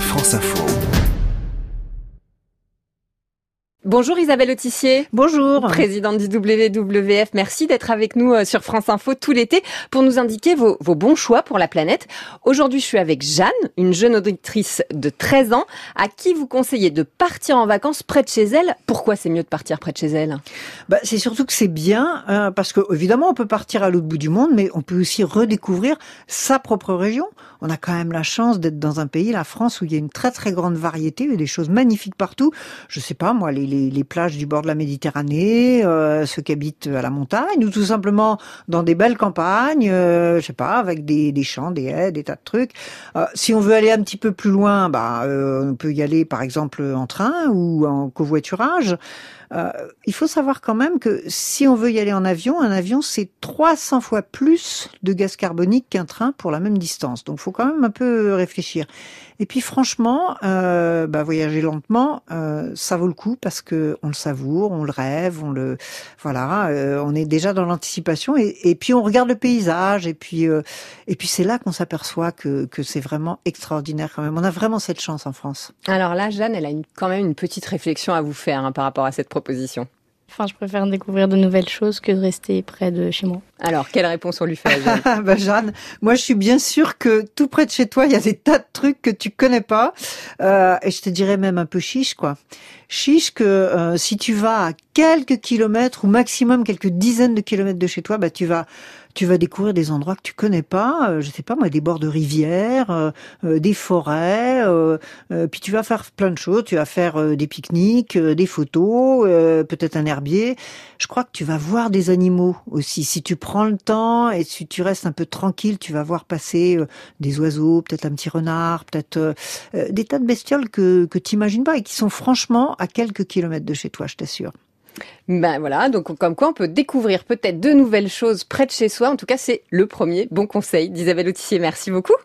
France Info. Bonjour Isabelle Autissier. Bonjour. Présidente du WWF. Merci d'être avec nous euh, sur France Info tout l'été pour nous indiquer vos, vos, bons choix pour la planète. Aujourd'hui, je suis avec Jeanne, une jeune auditrice de 13 ans, à qui vous conseillez de partir en vacances près de chez elle. Pourquoi c'est mieux de partir près de chez elle? Bah, C'est surtout que c'est bien, hein, parce que évidemment, on peut partir à l'autre bout du monde, mais on peut aussi redécouvrir sa propre région. On a quand même la chance d'être dans un pays, la France, où il y a une très très grande variété, il y a des choses magnifiques partout. Je sais pas, moi, les les, plages du bord de la Méditerranée, euh, ceux qui habitent à la montagne, ou tout simplement dans des belles campagnes, euh, je sais pas, avec des, des, champs, des haies, des tas de trucs. Euh, si on veut aller un petit peu plus loin, bah, on peut y aller par exemple en train ou en covoiturage. Il faut savoir quand même que si on veut y aller en avion, un avion c'est 300 fois plus de gaz carbonique qu'un train pour la même distance. Donc, faut quand même un peu réfléchir. Et puis, franchement, bah, voyager lentement, ça vaut le coup parce que on le savoure, on le rêve, on le, voilà, euh, on est déjà dans l'anticipation et, puis on regarde le paysage et puis euh, et puis c'est là qu'on s'aperçoit que que c'est vraiment extraordinaire quand même. On a vraiment cette chance en France. Alors là, Jeanne, elle a quand même une petite réflexion à vous faire hein, par rapport à cette proposition. Enfin, je préfère découvrir de nouvelles choses que de rester près de chez moi. Alors, quelle réponse on lui fait, Jeanne bah, Jeanne, moi, je suis bien sûre que tout près de chez toi, il y a des tas de trucs que tu connais pas. Euh, et je te dirais même un peu chiche, quoi. Chiche que euh, si tu vas à quelques kilomètres ou maximum quelques dizaines de kilomètres de chez toi, bah, tu vas tu vas découvrir des endroits que tu connais pas, euh, je sais pas moi, des bords de rivières, euh, euh, des forêts, puis tu vas faire plein de choses, tu vas faire des pique-niques, des photos, peut-être un herbier. Je crois que tu vas voir des animaux aussi. Si tu prends le temps et si tu restes un peu tranquille, tu vas voir passer des oiseaux, peut-être un petit renard, peut-être des tas de bestioles que, que tu n'imagines pas et qui sont franchement à quelques kilomètres de chez toi, je t'assure. Ben voilà, donc comme quoi on peut découvrir peut-être de nouvelles choses près de chez soi. En tout cas, c'est le premier bon conseil d'Isabelle Autissier. Merci beaucoup.